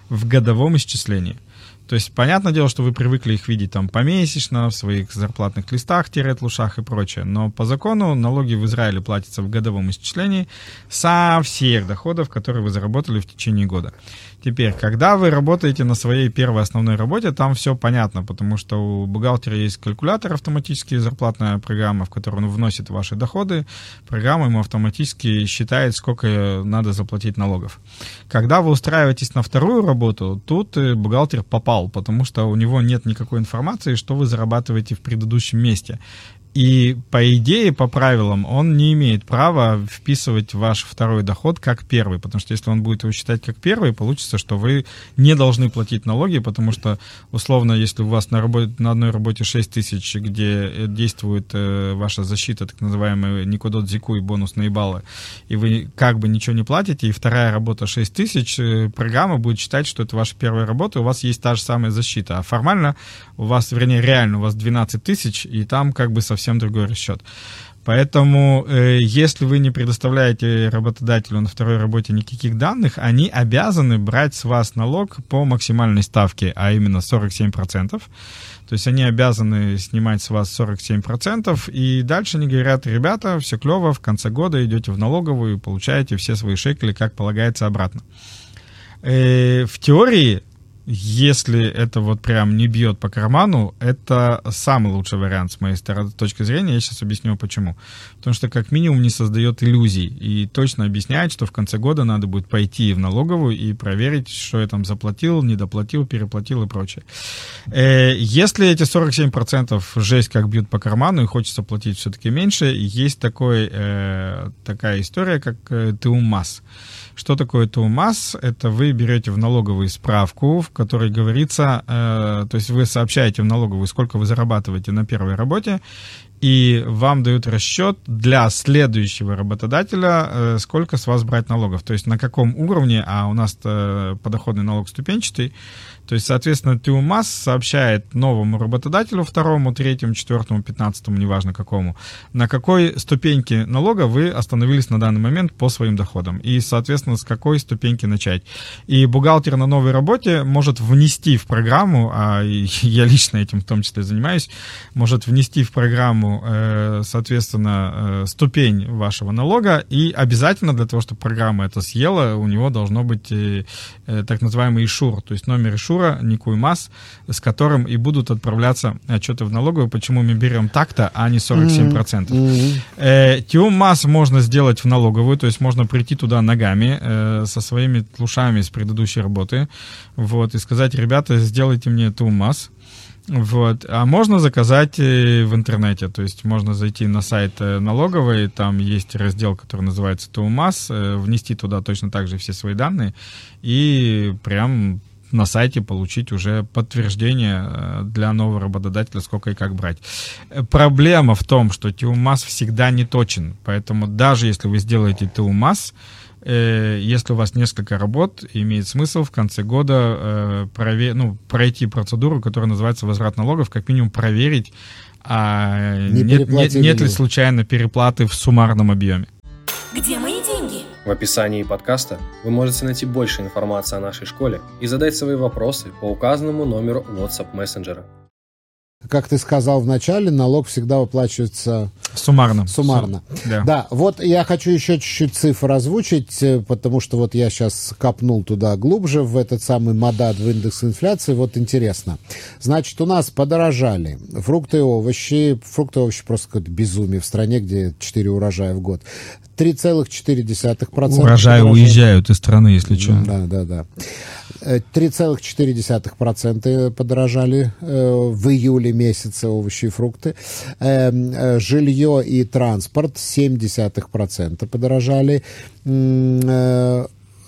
в годовом исчислении. То есть, понятное дело, что вы привыкли их видеть там помесячно, в своих зарплатных листах, тире-лушах и прочее. Но по закону налоги в Израиле платятся в годовом исчислении со всех доходов, которые вы заработали в течение года. Теперь, когда вы работаете на своей первой основной работе, там все понятно, потому что у бухгалтера есть калькулятор автоматический, зарплатная программа, в которую он вносит ваши доходы. Программа ему автоматически считает, сколько надо заплатить налогов. Когда вы устраиваетесь на вторую работу, тут бухгалтер попал, потому что у него нет никакой информации, что вы зарабатываете в предыдущем месте. И по идее, по правилам, он не имеет права вписывать ваш второй доход как первый, потому что если он будет его считать как первый, получится, что вы не должны платить налоги, потому что, условно, если у вас на, работе, на одной работе 6 тысяч, где действует э, ваша защита, так называемая Никодот Зику и бонусные баллы, и вы как бы ничего не платите, и вторая работа 6 тысяч, э, программа будет считать, что это ваша первая работа, у вас есть та же самая защита. А формально у вас, вернее, реально у вас 12 тысяч, и там как бы совсем другой расчет. Поэтому, э, если вы не предоставляете работодателю на второй работе никаких данных, они обязаны брать с вас налог по максимальной ставке, а именно 47%. То есть они обязаны снимать с вас 47%, и дальше они говорят, ребята, все клево, в конце года идете в налоговую и получаете все свои шекели, как полагается, обратно. Э, в теории если это вот прям не бьет по карману, это самый лучший вариант с моей точки зрения. Я сейчас объясню почему. Потому что как минимум не создает иллюзий и точно объясняет, что в конце года надо будет пойти в налоговую и проверить, что я там заплатил, не доплатил, переплатил и прочее. Э, если эти 47% жесть как бьют по карману и хочется платить все-таки меньше, есть такой, э, такая история, как э, ТУМАС. Что такое ТУМАС? Это вы берете в налоговую справку, в которой говорится, э, то есть вы сообщаете в налоговую, сколько вы зарабатываете на первой работе, и вам дают расчет для следующего работодателя, э, сколько с вас брать налогов, то есть на каком уровне, а у нас подоходный налог ступенчатый, то есть, соответственно, ТУМАС сообщает новому работодателю, второму, третьему, четвертому, пятнадцатому, неважно какому, на какой ступеньке налога вы остановились на данный момент по своим доходам. И, соответственно, с какой ступеньки начать. И бухгалтер на новой работе может внести в программу, а [LAUGHS] я лично этим в том числе занимаюсь, может внести в программу, э, соответственно, э, ступень вашего налога, и обязательно для того, чтобы программа это съела, у него должно быть э, так называемый ишур, то есть номер ишура, некую масс, с которым и будут отправляться отчеты в налоговую, почему мы берем так-то, а не 47%. Mm-hmm. Э, Тиум масс можно сделать в налоговую, то есть можно прийти туда ногами э, со своими тлушами с предыдущей работы, вот, и сказать, ребята, сделайте мне Тиум масс, вот. А можно заказать э, в интернете, то есть можно зайти на сайт э, налоговой, там есть раздел, который называется ТУМАС, э, внести туда точно так же все свои данные и прям на сайте получить уже подтверждение для нового работодателя, сколько и как брать. Проблема в том, что ТУМАС всегда не точен, поэтому даже если вы сделаете ТУМАС, если у вас несколько работ, имеет смысл в конце года прове- ну, пройти процедуру, которая называется возврат налогов, как минимум проверить, а не нет, нет, нет ли случайно переплаты в суммарном объеме. Где мои деньги? В описании подкаста вы можете найти больше информации о нашей школе и задать свои вопросы по указанному номеру WhatsApp мессенджера. Как ты сказал в начале, налог всегда выплачивается суммарно. Суммарно. Да. да, вот я хочу еще чуть-чуть цифр озвучить, э, потому что вот я сейчас копнул туда глубже, в этот самый модад, в индекс инфляции. Вот интересно. Значит, у нас подорожали фрукты и овощи. Фрукты и овощи просто какое-то безумие в стране, где 4 урожая в год. 3,4%. Урожаи уезжают из страны, если что. Да, да, да. 3,4% подорожали в июле месяце овощи и фрукты. Жилье и транспорт 0,7% подорожали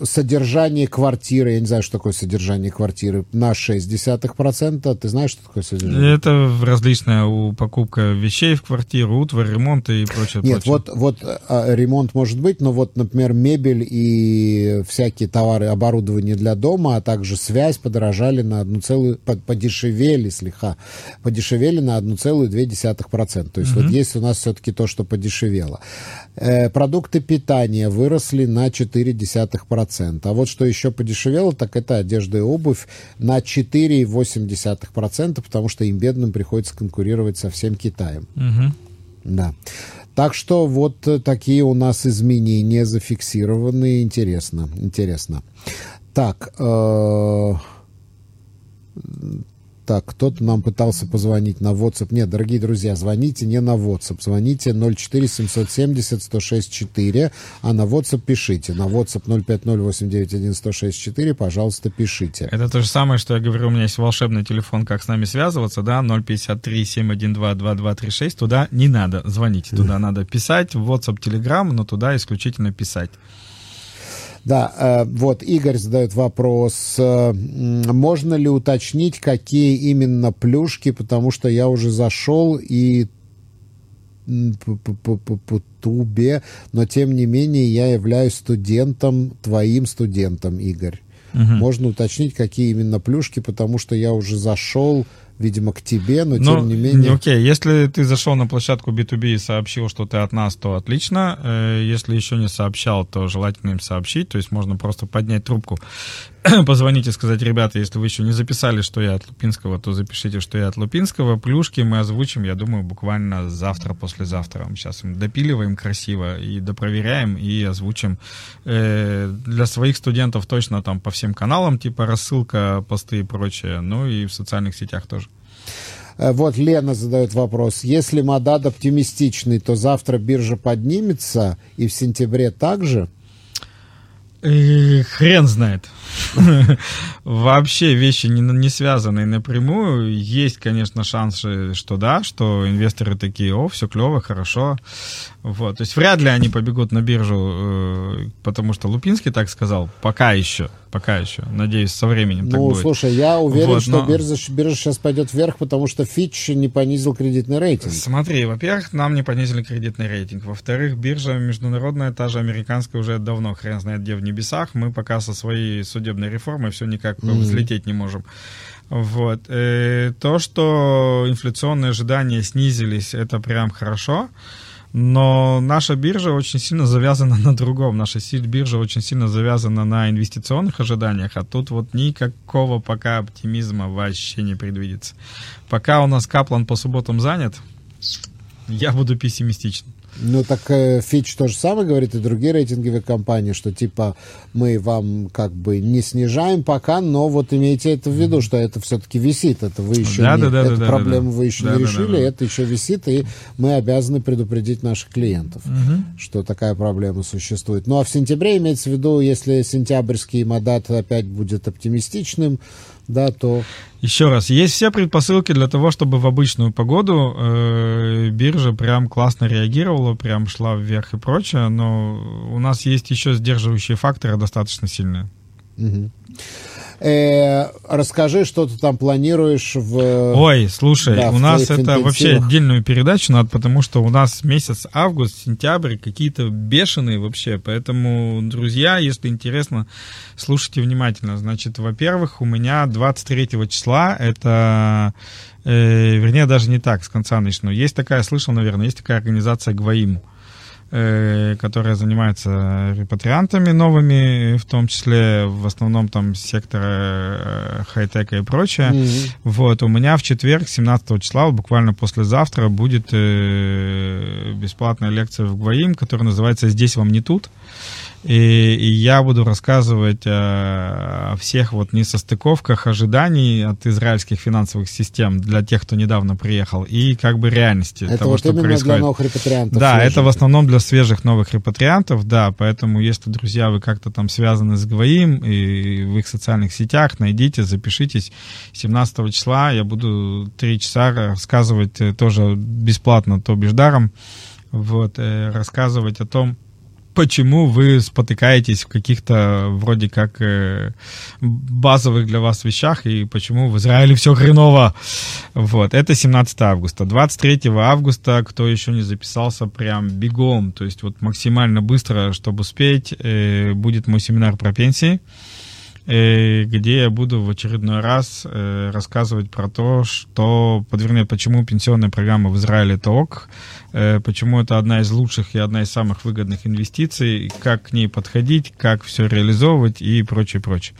содержание квартиры, я не знаю, что такое содержание квартиры, на 0,6%. Ты знаешь, что такое содержание? Это различная покупка вещей в квартиру, утварь, ремонт и прочее. Нет, прочее. вот, вот а, ремонт может быть, но вот, например, мебель и всякие товары, оборудование для дома, а также связь подорожали на одну целую, подешевели слегка, подешевели на 1,2%. То есть угу. вот есть у нас все-таки то, что подешевело. Э, продукты питания выросли на 0,4%. А вот что еще подешевело, так это одежда и обувь на 4,8%, потому что им бедным приходится конкурировать со всем Китаем. Угу. Да. Так что вот такие у нас изменения зафиксированы. Интересно, интересно. Так, э, так, кто-то нам пытался позвонить на WhatsApp. Нет, дорогие друзья, звоните не на WhatsApp. Звоните 04 770 106 4, а на WhatsApp пишите. На WhatsApp 050 891 106 4, пожалуйста, пишите. Это то же самое, что я говорю, у меня есть волшебный телефон, как с нами связываться, да, 053 712 2236. Туда не надо звонить, туда [LAUGHS] надо писать, в WhatsApp, Telegram, но туда исключительно писать. Да, э, вот Игорь задает вопрос, э, можно ли уточнить, какие именно плюшки, потому что я уже зашел и по тубе, но тем не менее я являюсь студентом, твоим студентом, Игорь. Угу. Можно уточнить, какие именно плюшки, потому что я уже зашел, видимо, к тебе, но, но тем не менее... Окей, если ты зашел на площадку B2B и сообщил, что ты от нас, то отлично. Э, если еще не сообщал, то желательно им сообщить. То есть можно просто поднять трубку, [COUGHS] позвонить и сказать, ребята, если вы еще не записали, что я от Лупинского, то запишите, что я от Лупинского. Плюшки мы озвучим, я думаю, буквально завтра, послезавтра. Мы сейчас им допиливаем красиво и допроверяем и озвучим. Э, для своих студентов точно там по всем каналам, типа рассылка, посты и прочее. Ну и в социальных сетях тоже. Э, вот Лена задает вопрос. Если Мадад оптимистичный, то завтра биржа поднимется и в сентябре также? И хрен знает. Вообще вещи не, не связанные напрямую. Есть, конечно, шанс, что да, что инвесторы такие, о, все клево, хорошо. Вот. То есть вряд ли они побегут на биржу, э, потому что Лупинский так сказал, пока еще, пока еще. Надеюсь, со временем ну, так будет. Слушай, я уверен, вот, что но... биржа, биржа сейчас пойдет вверх, потому что Фитч не понизил кредитный рейтинг. Смотри, во-первых, нам не понизили кредитный рейтинг. Во-вторых, биржа международная, та же американская, уже давно хрен знает где в небесах. Мы пока со своей судебной реформой все никак mm-hmm. взлететь не можем. Вот. Э, то, что инфляционные ожидания снизились, это прям хорошо. Но наша биржа очень сильно завязана на другом. Наша биржа очень сильно завязана на инвестиционных ожиданиях, а тут вот никакого пока оптимизма вообще не предвидится. Пока у нас Каплан по субботам занят, я буду пессимистичен. Ну, так э, Фич то же самое говорит и другие рейтинговые компании, что типа мы вам как бы не снижаем пока, но вот имейте это в виду, что это все-таки висит, это вы еще да, не, да, да, эту да, проблему да, вы еще да, не да, решили, да, да. это еще висит, и мы обязаны предупредить наших клиентов, угу. что такая проблема существует. Ну, а в сентябре имеется в виду, если сентябрьский модат опять будет оптимистичным, да, то... Еще раз, есть все предпосылки для того, чтобы в обычную погоду э, биржа прям классно реагировала, прям шла вверх и прочее, но у нас есть еще сдерживающие факторы достаточно сильные. Угу. Э, расскажи, что ты там планируешь в... Ой, слушай, да, у нас это вообще отдельную передачу надо, потому что у нас месяц август, сентябрь какие-то бешеные вообще, поэтому, друзья, если интересно, слушайте внимательно. Значит, во-первых, у меня 23 числа это... Э, вернее, даже не так, с конца начну. Есть такая, слышал, наверное, есть такая организация ГВАИМ. Э, которая занимается репатриантами новыми, в том числе в основном там сектора э, хай-тека и прочее. Mm-hmm. Вот, у меня в четверг, 17 числа, буквально послезавтра, будет э, бесплатная лекция в ГВАИМ, которая называется «Здесь вам не тут». И, и я буду рассказывать о, о всех вот несостыковках ожиданий от израильских финансовых систем для тех, кто недавно приехал, и как бы реальности Это того, вот что происходит. для новых репатриантов. Да, свежих. это в основном для свежих новых репатриантов, да, поэтому если, друзья, вы как-то там связаны с ГВИМ и в их социальных сетях, найдите, запишитесь. 17 числа я буду три часа рассказывать э, тоже бесплатно, то бишь даром, вот, э, рассказывать о том, почему вы спотыкаетесь в каких-то вроде как э, базовых для вас вещах и почему в Израиле все хреново. Вот, это 17 августа. 23 августа, кто еще не записался, прям бегом, то есть вот максимально быстро, чтобы успеть, э, будет мой семинар про пенсии где я буду в очередной раз э, рассказывать про то, что, вернее, почему пенсионная программа в Израиле это ок, э, почему это одна из лучших и одна из самых выгодных инвестиций, как к ней подходить, как все реализовывать и прочее, прочее.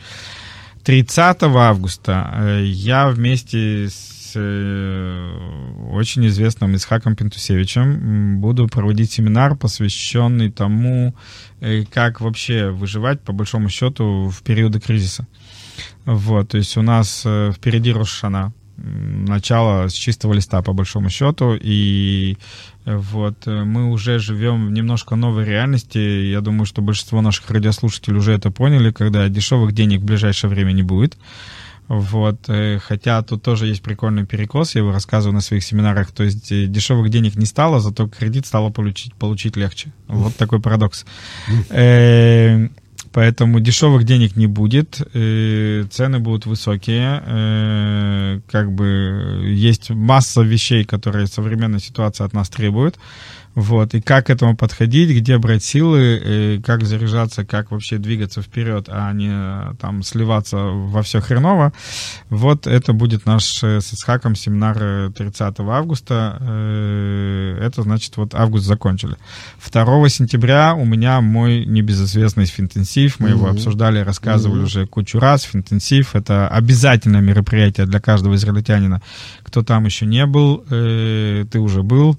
30 августа э, я вместе с э, очень известным Исхаком Пентусевичем буду проводить семинар, посвященный тому, э, как вообще выживать, по большому счету, в периоды кризиса. Вот, то есть у нас э, впереди Рошана, начало с чистого листа, по большому счету, и вот мы уже живем в немножко новой реальности. Я думаю, что большинство наших радиослушателей уже это поняли, когда дешевых денег в ближайшее время не будет. Вот, э, хотя тут тоже есть прикольный перекос, я его рассказываю на своих семинарах, то есть э, дешевых денег не стало, зато кредит стало получить, получить легче. Вот такой парадокс. Э, Поэтому дешевых денег не будет, цены будут высокие, как бы есть масса вещей, которые современная ситуация от нас требует. Вот, и как к этому подходить, где брать силы, э, как заряжаться, как вообще двигаться вперед, а не э, там сливаться во все хреново. Вот это будет наш э, с Исхаком семинар э, 30 августа. Это значит, вот август закончили. 2 сентября у меня мой небезызвестный финтенсив. Мы его Мгм. обсуждали, рассказывали Мгм. уже кучу раз. Финтенсив — это обязательное мероприятие для каждого израильтянина. Кто там еще не был, ты уже был.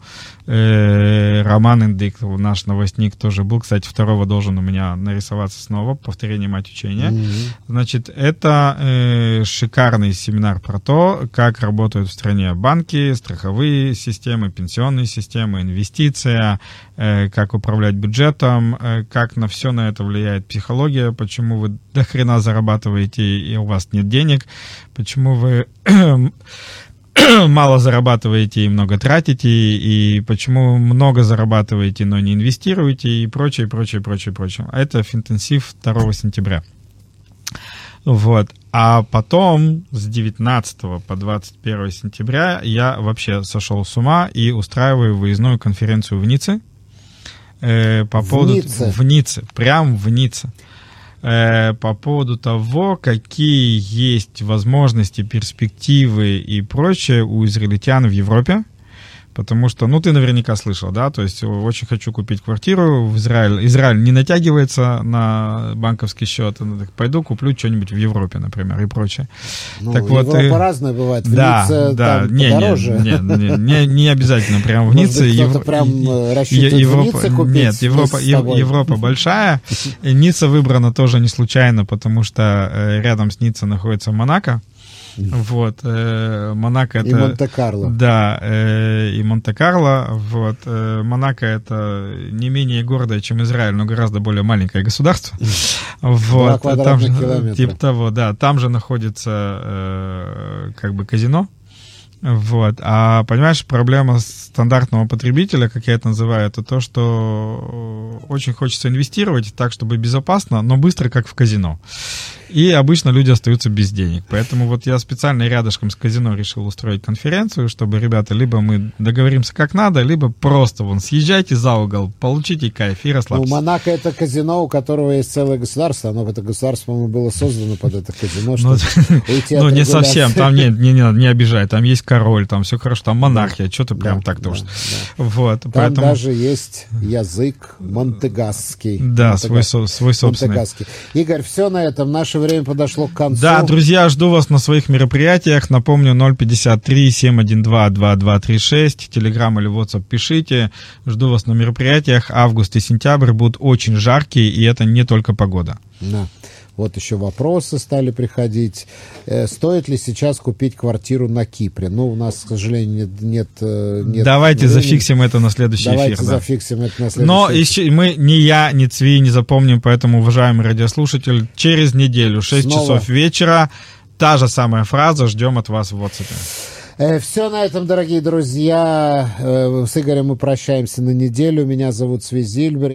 Роман Индик, наш новостник, тоже был. Кстати, второго должен у меня нарисоваться снова. Повторение мать учения. Мгм. Значит, это э, шикарный семинар про то, как работают в стране банки, страховые системы, пенсионные системы, инвестиция, э, как управлять бюджетом, э, как на все на это влияет психология, почему вы до хрена зарабатываете и у вас нет денег, почему вы [CLEARS THROAT] [CLEARS THROAT] мало зарабатываете и много тратите, и почему много зарабатываете, но не инвестируете, и прочее, прочее, прочее, прочее. Это финтенсив 2 сентября. Вот. А потом с 19 по 21 сентября я вообще сошел с ума и устраиваю выездную конференцию в Ницце. Э, по В поводу... Ницце? В Ницце, прям в Ницце. Э, по поводу того, какие есть возможности, перспективы и прочее у израильтян в Европе. Потому что, ну, ты наверняка слышал, да, то есть очень хочу купить квартиру в Израиль. Израиль не натягивается на банковский счет. Ну, так пойду куплю что-нибудь в Европе, например, и прочее. Ну, Так вот, Европа э, разная бывает. В да, Ницце да, там не, подороже. не, не, не, не обязательно прям в Может Ницце. быть, кто-то Евро- прям, и- э, и- рассчитывает в Европа, Ницце купить Нет, Европа. Европа большая. И Ницца выбрана тоже не случайно, потому что э, рядом с Ниццей находится Монако. Вот, э, Монако это... И Монте-Карло. Да, э, и Монте-Карло. Вот. э, Монако это не менее гордое, чем Израиль, но гораздо более маленькое государство. [LAUGHS] Вот. Там же, типа того, да. Там же находится как бы казино. Вот. А понимаешь, проблема стандартного потребителя, как я это называю, это то, что очень хочется инвестировать так, чтобы безопасно, но быстро, как в казино. И обычно люди остаются без денег. Поэтому вот я специально рядышком с казино решил устроить конференцию, чтобы, ребята, либо мы договоримся как надо, либо просто вон съезжайте за угол, получите кайф и Ну, расслабьтесь. Монако это казино, у которого есть целое государство. Оно, это государство, по-моему, было создано под это казино, чтобы [LAUGHS] уйти Ну, не совсем, там не, не, не, не обижай, там есть король, там все хорошо, там монархия, что ты прям так должен. Вот, Там поэтому... даже есть язык монтегасский. Да, свой, собственный. Монтегасский. Игорь, все на этом. Наши наше время подошло к концу. Да, друзья, жду вас на своих мероприятиях. Напомню, 053 712 2236. Телеграм или WhatsApp пишите. Жду вас на мероприятиях. Август и сентябрь будут очень жаркие, и это не только погода. Да. Вот еще вопросы стали приходить. Э, стоит ли сейчас купить квартиру на Кипре? Ну, у нас, к сожалению, нет... нет, э, Давайте времени. зафиксим это на следующий Давайте эфир. да. зафиксим это на следующий Но эфир. мы, ни я, ни Цви не запомним, поэтому, уважаемый радиослушатель, через неделю, 6 Снова. часов вечера, та же самая фраза, ждем от вас в WhatsApp. все на этом, дорогие друзья. Э, с Игорем мы прощаемся на неделю. Меня зовут Свизильбер.